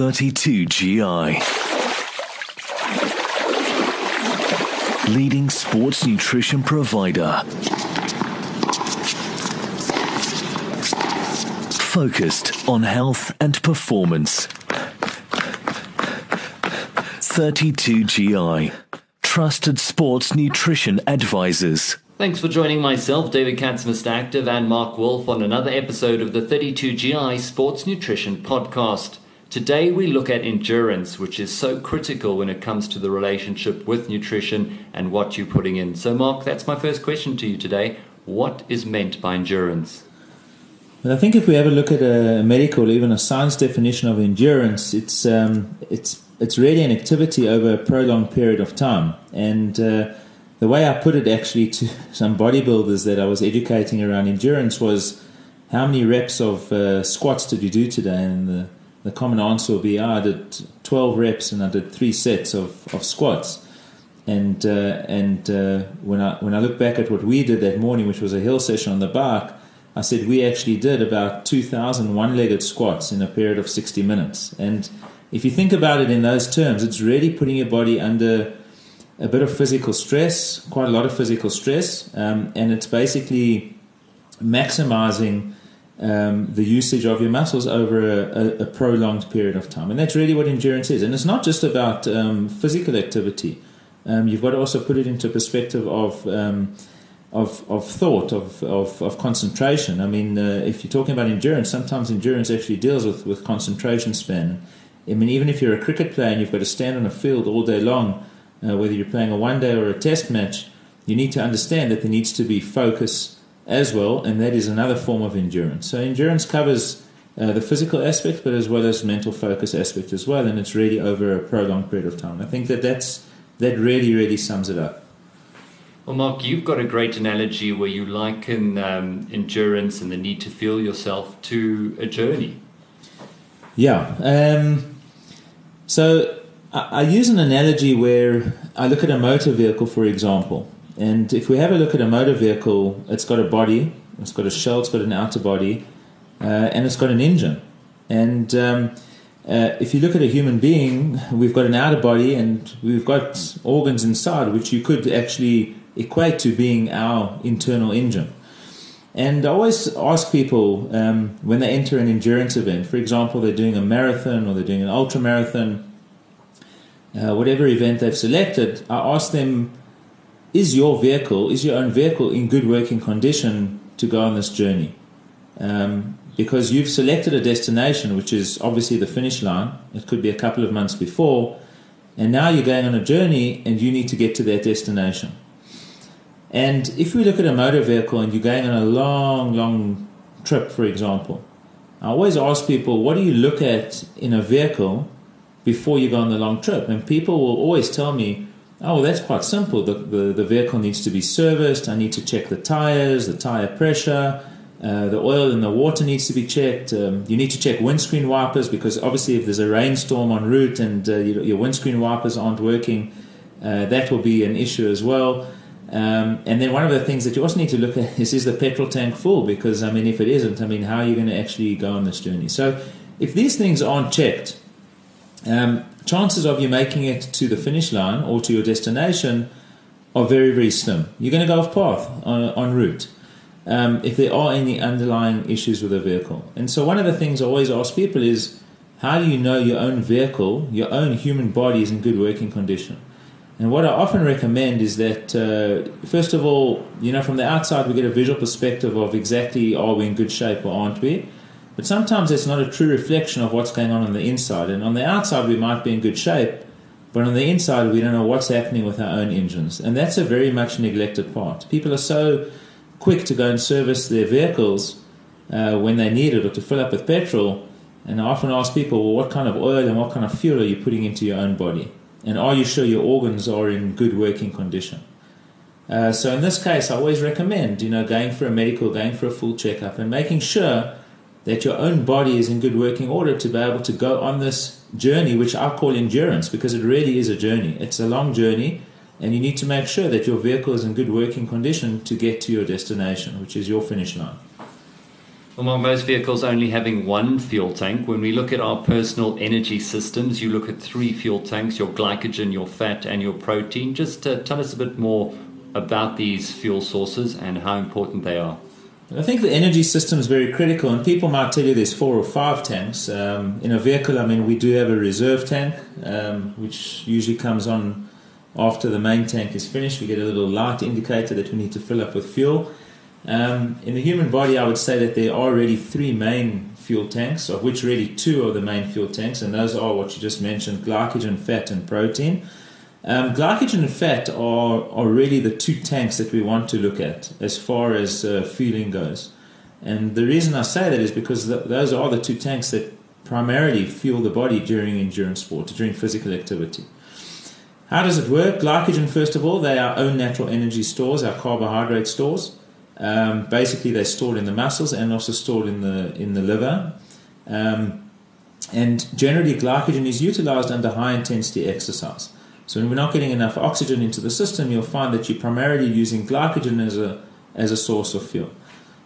32GI. Leading sports nutrition provider. Focused on health and performance. 32GI. Trusted sports nutrition advisors. Thanks for joining myself, David Katz, Mr. Active, and Mark Wolf on another episode of the 32GI Sports Nutrition Podcast. Today we look at endurance, which is so critical when it comes to the relationship with nutrition and what you're putting in. So, Mark, that's my first question to you today. What is meant by endurance? Well, I think if we ever look at a medical, or even a science definition of endurance, it's um, it's it's really an activity over a prolonged period of time, and uh, the way I put it actually to some bodybuilders that I was educating around endurance was how many reps of uh, squats did you do today? And the, the common answer will be, oh, I did 12 reps and I did three sets of, of squats. And uh, and uh, when I when I look back at what we did that morning, which was a hill session on the bike, I said we actually did about 2,000 one-legged squats in a period of 60 minutes. And if you think about it in those terms, it's really putting your body under a bit of physical stress, quite a lot of physical stress, um, and it's basically maximizing um, the usage of your muscles over a, a, a, prolonged period of time. And that's really what endurance is. And it's not just about um, physical activity. Um, you've got to also put it into perspective of um, of, of thought, of, of, of concentration. I mean, uh, if you're talking about endurance, sometimes endurance actually deals with, with concentration span. I mean, even if you're a cricket player and you've got to stand on a field all day long, uh, whether you're playing a one day or a test match, you need to understand that there needs to be focus as well, and that is another form of endurance. So, endurance covers uh, the physical aspect, but as well as mental focus aspect as well, and it's really over a prolonged period of time. I think that that's, that really, really sums it up. Well, Mark, you've got a great analogy where you liken um, endurance and the need to feel yourself to a journey. Yeah. Um, so I, use an analogy where I look at a motor vehicle, for example, and if we have a look at a motor vehicle, it's got a body, it's got a shell, it's got an outer body, uh, and it's got an engine. And um, uh, if you look at a human being, we've got an outer body and we've got organs inside, which you could actually equate to being our internal engine. And I always ask people um, when they enter an endurance event, for example, they're doing a marathon or they're doing an ultra marathon, uh, whatever event they've selected, I ask them, is your vehicle, is your own vehicle in good working condition to go on this journey? Um, because you've selected a destination, which is obviously the finish line. It could be a couple of months before, and now you're going on a journey and you need to get to that destination. And if we look at a motor vehicle and you're going on a long, long trip, for example, I always ask people, what do you look at in a vehicle before you go on the long trip. And people will always tell me, oh, that's quite simple. The, the, the vehicle needs to be serviced. I need to check the tires, the tire pressure. Uh, the oil and the water needs to be checked. Um, you need to check windscreen wipers because obviously, if there's a rainstorm en route and uh, your, your, windscreen wipers aren't working, uh, that will be an issue as well. Um, and then one of the things that you also need to look at is is the petrol tank full? Because I mean, if it isn't, I mean, how are you going to actually go on this journey? So, if these things aren't checked, um, chances of you making it to the finish line or to your destination are very, very slim. You're going to go off path on, en route um, if there are any underlying issues with the vehicle. And so, one of the things I always ask people is how do you know your own vehicle, your own human body is in good working condition? And what I often recommend is that, uh, first of all, you know, from the outside, we get a visual perspective of exactly are we in good shape or aren't we? But sometimes it's not a true reflection of what's going on on the inside. And on the outside, we might be in good shape, but on the inside, we don't know what's happening with our own engines. And that's a very much neglected part. People are so quick to go and service their vehicles uh, when they need it or to fill up with petrol. And I often ask people, well, what kind of oil and what kind of fuel are you putting into your own body? And are you sure your organs are in good working condition? Uh, so in this case, I always recommend, you know, going for a medical, going for a full checkup, and making sure that your own body is in good working order to be able to go on this journey, which I call endurance, because it really is a journey. It's a long journey, and you need to make sure that your vehicle is in good working condition to get to your destination, which is your finish line. Well, most vehicles only having one fuel tank. When we look at our personal energy systems, you look at three fuel tanks your glycogen, your fat, and your protein. Just uh, tell us a bit more about these fuel sources and how important they are. I think the energy system is very critical, and people might tell you there's four or five tanks. Um, in a vehicle, I mean, we do have a reserve tank, um, which usually comes on after the main tank is finished. We get a little light indicator that we need to fill up with fuel. Um, in the human body, I would say that there are really three main fuel tanks, of which really two are the main fuel tanks, and those are what you just mentioned glycogen, fat, and protein. Um, glycogen and fat are, are really the two tanks that we want to look at as far as uh, fueling goes. And the reason I say that is because th- those are the two tanks that primarily fuel the body during endurance sport, during physical activity. How does it work? Glycogen, first of all, they are our own natural energy stores, our carbohydrate stores. Um, basically, they're stored in the muscles and also stored in the in the liver. Um, and generally, glycogen is utilized under high intensity exercise. So when we're not getting enough oxygen into the system, you'll find that you're primarily using glycogen as a as a source of fuel.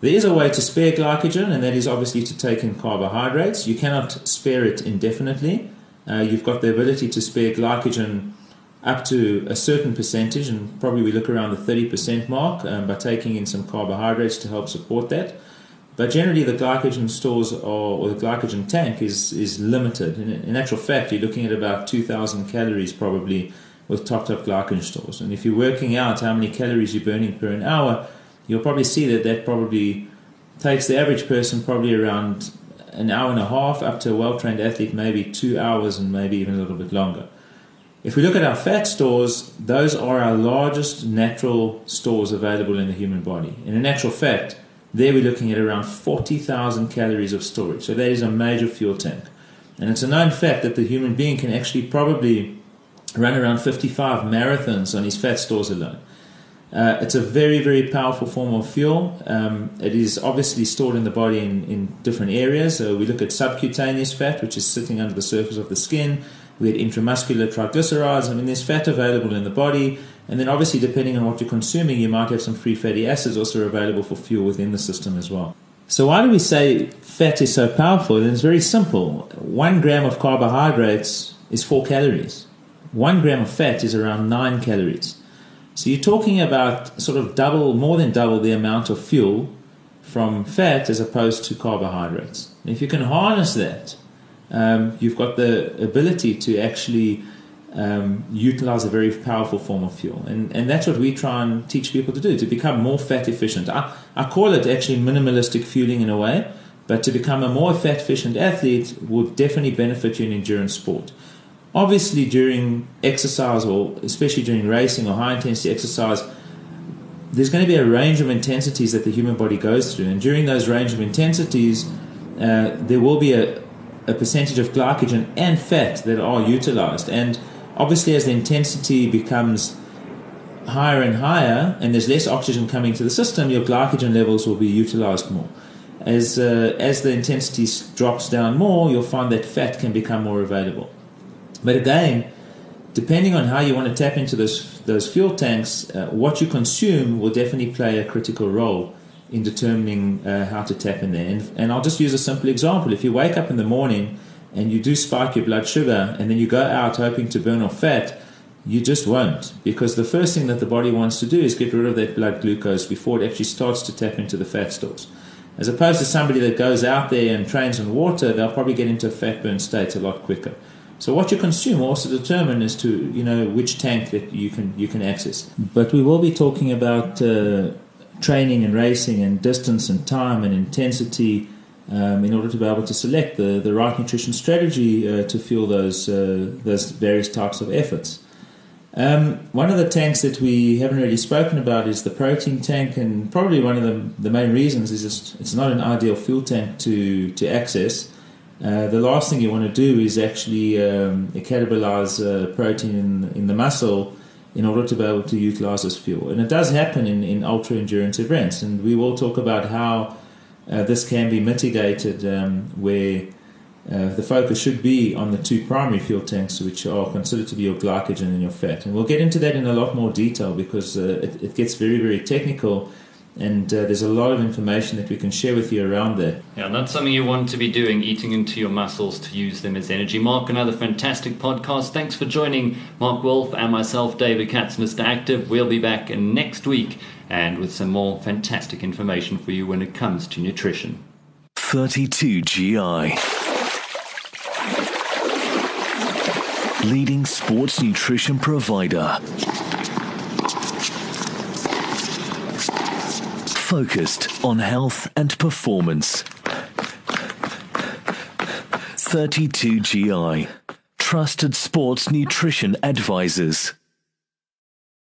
There is a way to spare glycogen, and that is obviously to take in carbohydrates. You cannot spare it indefinitely. Uh, you've got the ability to spare glycogen up to a certain percentage, and probably we look around the 30% mark um, by taking in some carbohydrates to help support that. But generally, the glycogen stores are, or the glycogen tank is, is limited. In, in actual fact, you're looking at about 2,000 calories probably with topped up glycogen stores. And if you're working out how many calories you're burning per an hour, you'll probably see that that probably takes the average person probably around an hour and a half up to a well trained athlete, maybe two hours and maybe even a little bit longer. If we look at our fat stores, those are our largest natural stores available in the human body. And in actual fact, there we're looking at around 40,000 calories of storage. So that is a major fuel tank. And it's a known fact that the human being can actually probably run around 55 marathons on his fat stores alone. Uh, it's a very, very powerful form of fuel. Um, it is obviously stored in the body in, in different areas. So we look at subcutaneous fat, which is sitting under the surface of the skin. We had intramuscular triglycerides. I mean, there's fat available in the body. And then, obviously, depending on what you're consuming, you might have some free fatty acids also available for fuel within the system as well. So, why do we say fat is so powerful? And it's very simple. One gram of carbohydrates is four calories, one gram of fat is around nine calories. So, you're talking about sort of double, more than double the amount of fuel from fat as opposed to carbohydrates. And if you can harness that, um, you've got the ability to actually um, utilize a very powerful form of fuel. And, and that's what we try and teach people to do, to become more fat efficient. I, I call it actually minimalistic fueling in a way, but to become a more fat efficient athlete would definitely benefit you in endurance sport. Obviously, during exercise, or especially during racing or high intensity exercise, there's going to be a range of intensities that the human body goes through. And during those range of intensities, uh, there will be a, a percentage of glycogen and fat that are utilized. And obviously, as the intensity becomes higher and higher, and there's less oxygen coming to the system, your glycogen levels will be utilized more. As uh, as the intensity drops down more, you'll find that fat can become more available. But again, depending on how you want to tap into those those fuel tanks, uh, what you consume will definitely play a critical role in determining uh, how to tap in there. And, and I'll just use a simple example. If you wake up in the morning and you do spike your blood sugar and then you go out hoping to burn off fat, you just won't. Because the first thing that the body wants to do is get rid of that blood glucose before it actually starts to tap into the fat stores. As opposed to somebody that goes out there and trains on water, they'll probably get into a fat burn state a lot quicker. So what you consume also determine as to you know which tank that you can you can access. But we will be talking about uh, training and racing and distance and time and intensity um, in order to be able to select the, the right nutrition strategy uh, to fuel those, uh, those various types of efforts. Um, one of the tanks that we haven't really spoken about is the protein tank, and probably one of the, the main reasons is just it's not an ideal fuel tank to, to access. Uh, the last thing you want to do is actually um, catabolize uh, protein in, in the muscle in order to be able to utilize this fuel. And it does happen in, in ultra endurance events. And we will talk about how uh, this can be mitigated um, where uh, the focus should be on the two primary fuel tanks, which are considered to be your glycogen and your fat. And we'll get into that in a lot more detail because uh, it, it, gets very, very technical. And uh, there's a lot of information that we can share with you around there. Yeah, not something you want to be doing, eating into your muscles to use them as energy. Mark, another fantastic podcast. Thanks for joining Mark Wolf and myself, David Katz, Mr. Active. We'll be back next week and with some more fantastic information for you when it comes to nutrition. 32 GI. Leading sports nutrition provider. Focused on health and performance. 32 GI. Trusted sports nutrition advisors.